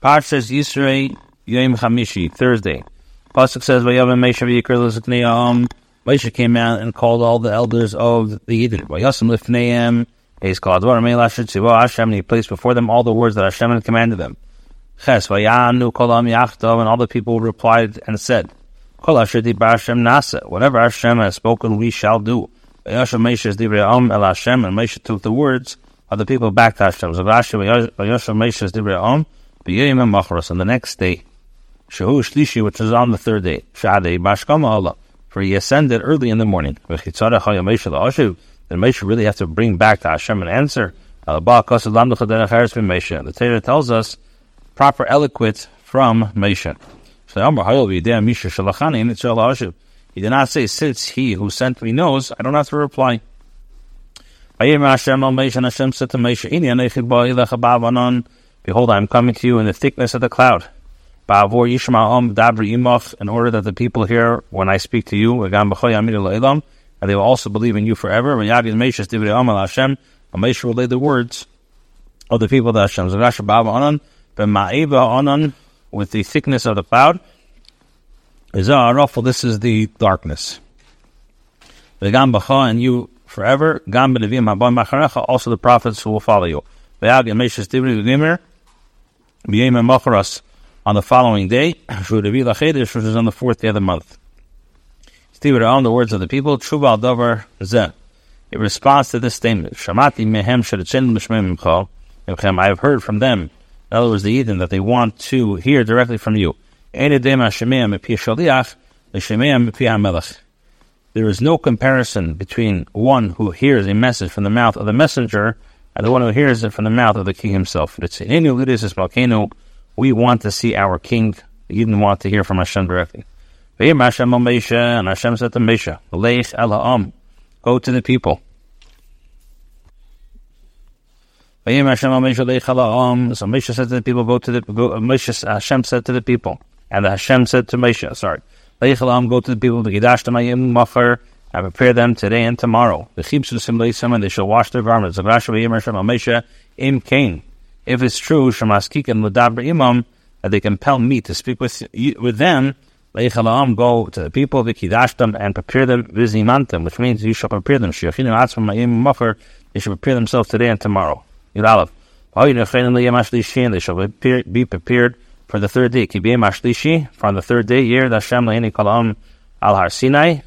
Parshas Yisro Yom Chamishi, Thursday. Pasuk says, "Vayavim Meisha v'yikr l'ziknei Moshe came out and called all the elders of the Eden. Vayasim lifneihem. He's called Dvar Meilashir Tzivo Hashem, and he placed before them all the words that Hashem had commanded them. Ches Vayanu Kolam Yachtov, and all the people replied and said, Kol Asher Hashem Nasa. Whatever Hashem has spoken, we shall do. Vayashem Meisha Divrei Om El Hashem, and Moshe took the words of the people back to Hashem. Zavashem Vayashem Meisha Divrei Om Machras. And the next day, Shahu Shlishi, which is on the third day, for he ascended early in the morning. Then Moshe really have to bring back to Hashem an answer. The Torah tells us proper eloquence from Moshe. He did not say, since he who sent me knows, I don't have to reply. Hashem said to Moshe, Behold, I am coming to you in the thickness of the cloud. In order that the people hear when I speak to you, and they will also believe in you forever. Moshe relayed the words of the people of Hashem. With the thickness of the cloud. This is the darkness. And you forever. Also the prophets who will follow you on the following day, which is on the fourth day of the month. Steve on the words of the people, Tshuva Davar Zeh. In response to this statement, Shamati Mehem I have heard from them, in other words, the Eden, that they want to hear directly from you. There is no comparison between one who hears a message from the mouth of the messenger and the one who hears it from the mouth of the king himself. It's in Ludis is volcano. We want to see our king. He didn't want to hear from Hashem directly. And Hashem said to Moshe, Go to the people. So Moshe said to the people, go to the, go, Hashem said to the people, and Hashem said to Moshe, sorry, go to the people, I prepare them today and tomorrow. The and they shall wash their garments. Im Cain if it's true, Shemaskik and Ludabra Imam, that they compel me to speak with with them, go to the people, them and prepare them, vizimantam, which means you shall prepare them. They should prepare themselves today and tomorrow. They shall be prepared for the third day. From the third day, year, Hashem al Har Sinai.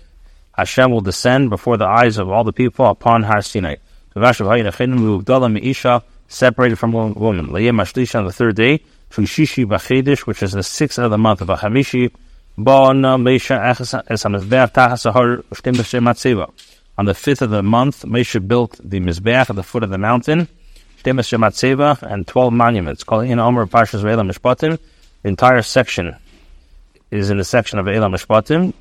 Hashem will descend before the eyes of all the people upon Har Sinai separated from woman. Ashlish on the third day, Shishishi Bachedish, which is the sixth of the month of Ahamishi, On the fifth of the month, Mesha built the Mizbeach at the foot of the mountain, and twelve monuments. Calling in Omer Parshas Ve'elam Mishpatim. The entire section is in the section of Ve'elam Mishpatim.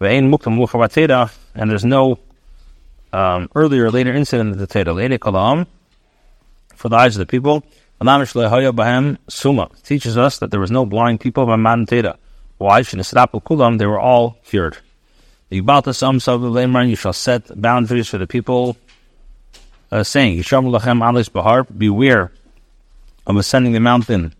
And there's no um, earlier or later incident of the Teda. For the eyes of the people. Suma teaches us that there was no blind people by Matan Teda. Why? They were all cured. You shall set boundaries for the people, uh, saying, Beware of ascending the mountain,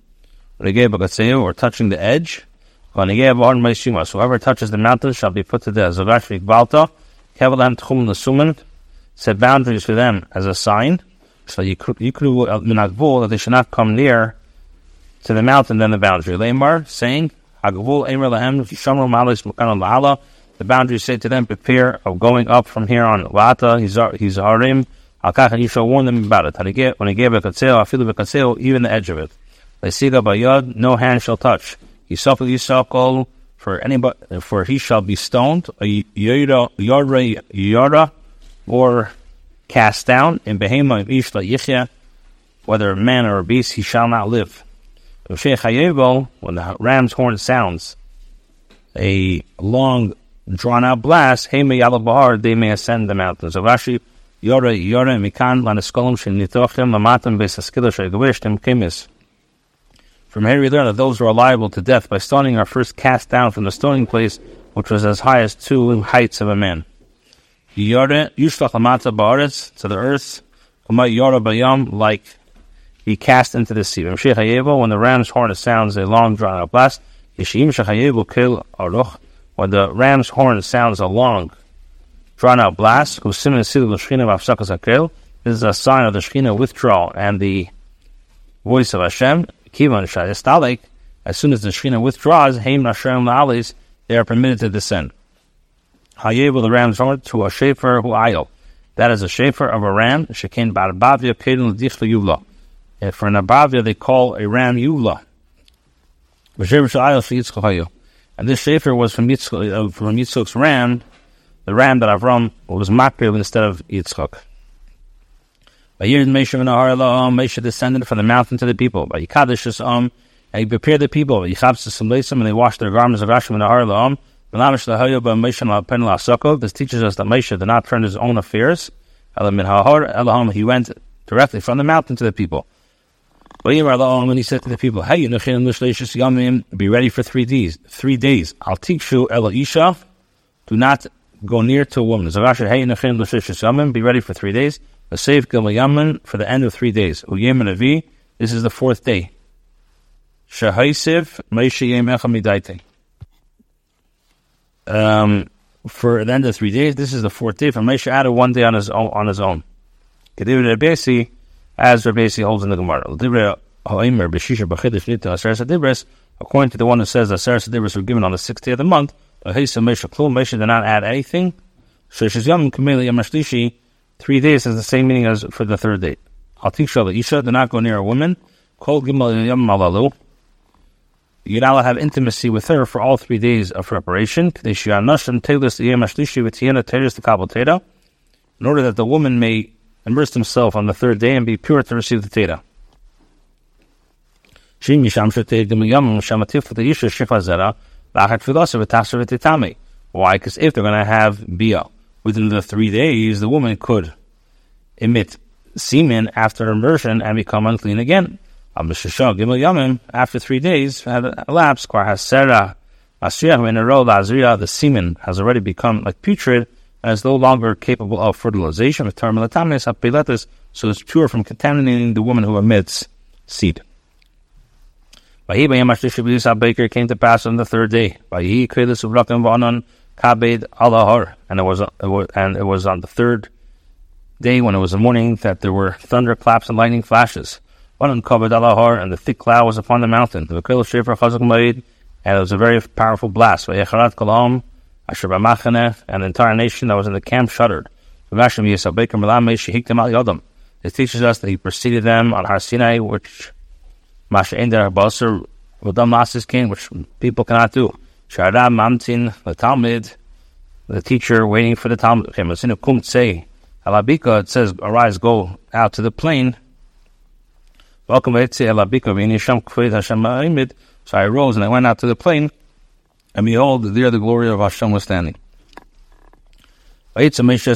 or touching the edge. Whoever touches the mountain shall be put to death. Zagashvik Balta, Kevalam Tchum Nasuman, set boundaries for them as a sign. So you could uh, that they should not come near to the mountain than the boundary. Lamar saying, Hagavul Emer Lahem, Shamro Malis Mukan Allah. The boundaries say to them, prepare of going up from here on. Lata, he's harim. And you shall warn them about it. When he gave a katseo, I feel a even the edge of it. Lesiga bayad, no hand shall touch. Yisafel yisakol, for anybody, for he shall be stoned, yara, yara, or cast down, in behema ish yichya, whether a man or a beast, he shall not live. When the ram's horn sounds a long, drawn out blast, Hema Yalabahar, they may ascend the mountains. of Rashi, Yora, Yora, Mikan, Lanaskolim, Shinitochim, Lamatam, Besaskila, Shagavishtim, Kimis. From here we learn that those who are liable to death by stoning are first cast down from the stoning place, which was as high as two heights of a man. To the earth, Bayam, like he cast into the sea. When the ram's horn sounds a long drawn out blast, when the ram's horn sounds a long drawn out blast, this is a sign of the Shekhinah withdrawal and the voice of Hashem. As soon as the Shekhinah withdraws, they are permitted to descend. Hayevel the ram's horn to a shafer who ayel. That is a shafer of a ram. Shekin barbavia kedin l'dichla yuvla. For an abavia, they call a ram yuvla. And this shafer was uh, from Yitzchak's ram, the ram that Avram was makriv instead of Yitzchak. By years Moshe and Moshe descended from the mountain to the people. By Yikadish um, and he prepared the people. Yichabs and they washed their garments of Rashim and Ahar this teaches us that Moshe did not turn his own affairs. He went directly from the mountain to the people. When he said to the people, "Hey, be ready for three days. Three days. I'll teach you Isha. Do not go near to a woman. Be ready for three days. A safe for the end of three days. This is the fourth day. Shahaisiv Echamidaite um, for the end of three days. This is the fourth day. For Moshe added one day on his own. On his own. Rebesi, as Rebesi holds in the Gemara. According to the one who says that Saras Adibris were given on the sixth day of the month, Moshe did not add anything. Three days has the same meaning as for the third day. Al Isha did not go near a woman. You're not allowed to have intimacy with her for all three days of preparation. In order that the woman may immerse himself on the third day and be pure to receive the Teda. Why? Because if they're going to have Bia within the three days, the woman could emit semen after immersion and become unclean again. After three days had elapsed, the semen has already become like putrid and is no longer capable of fertilization. So it's pure from contaminating the woman who emits seed. Came to pass on the third day. And it was and it was on the third day when it was the morning that there were thunderclaps and lightning flashes. One uncovered Alahar, and the thick cloud was upon the mountain. The Vakil Shifra Chazak Maid, and it was a very powerful blast. Vayecharat Kalam, Asher Bamachane, and the entire nation that was in the camp shuddered. It teaches us that he preceded them on Har Sinai, which Masha Ender Basar Vadam Masis King, which people cannot do. Shadam Mamtin, the Talmud, the teacher waiting for the Talmud. Alabika, it says, arise, go out to the plain. Welcome So I rose and I went out to the plain, and behold, there the glory of Hashem was standing. Moshe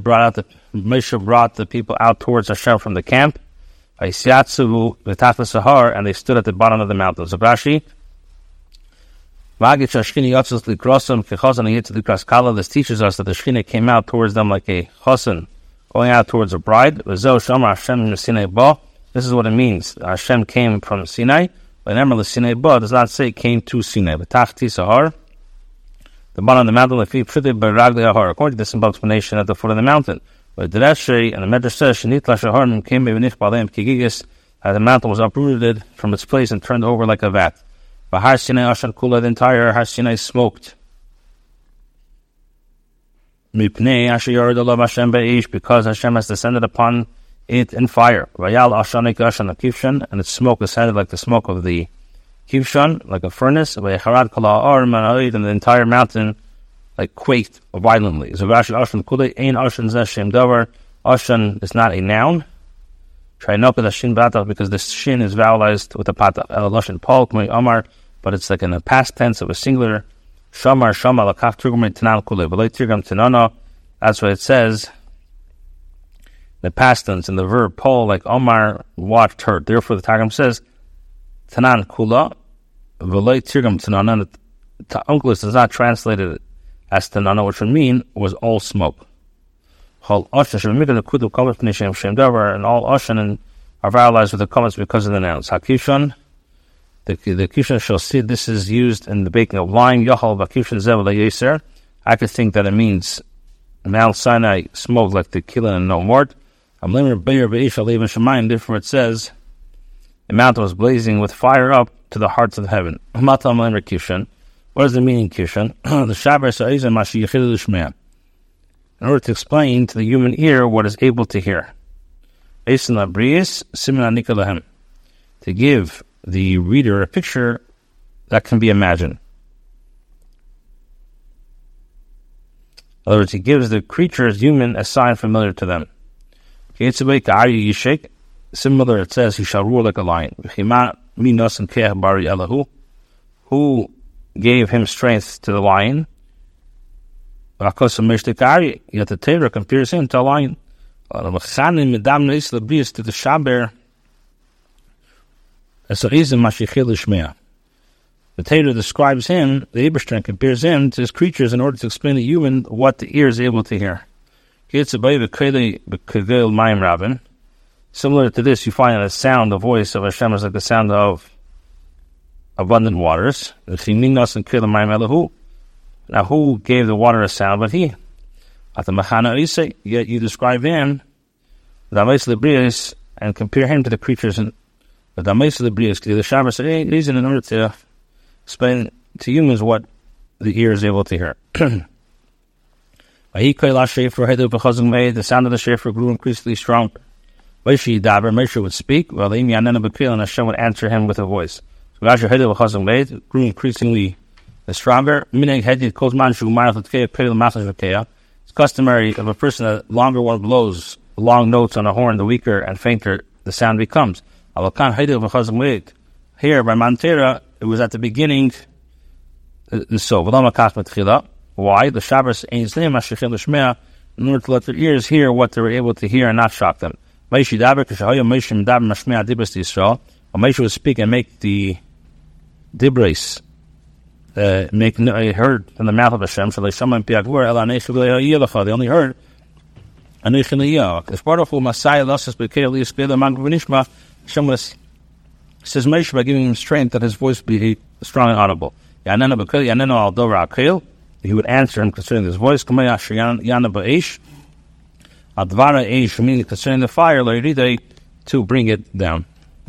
brought out the Moshe brought the people out towards Hashem from the camp. And they stood at the bottom of the mountain. Zabrashi. This teaches us that the Shekhinah came out towards them like a chosin, going out towards a bride. This is what it means. Hashem came from Sinai. But Emerald Sinai does not say came to Sinai. But Sahar, the bottom of the mountain, according to this simple explanation at the foot of the mountain. But the and the Medrash says, Shinit Lashahar came Bevinich Balem Kigigis, the mountain was uprooted from its place and turned over like a vat. But Har Sinai Ashan Kula, the entire Har Sinai smoked. Because Hashem has descended upon it in fire. Vayal Ashanik Ashan Kivshan, And its smoke ascended like the smoke of the kivshon, like a furnace. And the entire mountain like quaked violently. Ashan Kula, Ain Ashan Zashem Davar. Ashan is not a noun. Try not with a shin batach because the shin is vowelized with a patach. But it's like in the past tense of a singular Shamar Shama Lakach Turgum Tanan Kule Tirgam Tanana. That's what it says. The past tense and the verb Paul like Omar watched her. Therefore, the Targum says Tanan Kula V'loy Tirgam Tanana. Onkelos is not translated as Tanana, which would mean was all smoke. And all Oshan are vowelized with the comments because of the nouns. Hakishon, the, the Kishon shall see this is used in the baking of wine. Yachal Vakishon Zevel Yeser. I could think that it means Mount Sinai smoked like the and no more. Therefore it says the mountain was blazing with fire up to the hearts of heaven. What does it mean in Kishan? the Shmea. In order to explain to the human ear what is able to hear. To give the reader a picture that can be imagined. In other words, he gives the creatures human a sign familiar to them. Similar, it says, he shall rule like a lion. Who gave him strength to the lion? Yet the Torah compares him to a lion. To the Shaber, the Torah describes him, the Eibershter compares him to his creatures in order to explain to human what the ear is able to hear. Similar to this, you find the sound, the voice of Hashem is like the sound of abundant waters. Now, who gave the water a sound but he? Yet you describe him, and compare him to the creatures in the most of the Brias, the Shabbos eh, reason in order to explain to humans what the ear is able to hear. the sound of the shofar grew increasingly strong. Moshe would speak, while and Hashem would answer him with a voice. grew increasingly uh, stronger. It's customary of a person that longer one blows long notes on a horn, the weaker and fainter the sound becomes. Here by Mantera, it was at the beginning. Uh, so, why the Shabbos ain't in order to let their ears hear what they were able to hear and not shock them. Moshe would speak and make the dibris uh, make uh, heard from the mouth of Hashem. So they summon anei They only heard anei chiniyah. As part of who Messiah losses bekel yispil among v'nishma. Hashem was says Moshe by giving him strength that his voice be strong and audible. He would answer him concerning his voice. Advara concerning the fire, lady they to bring it down.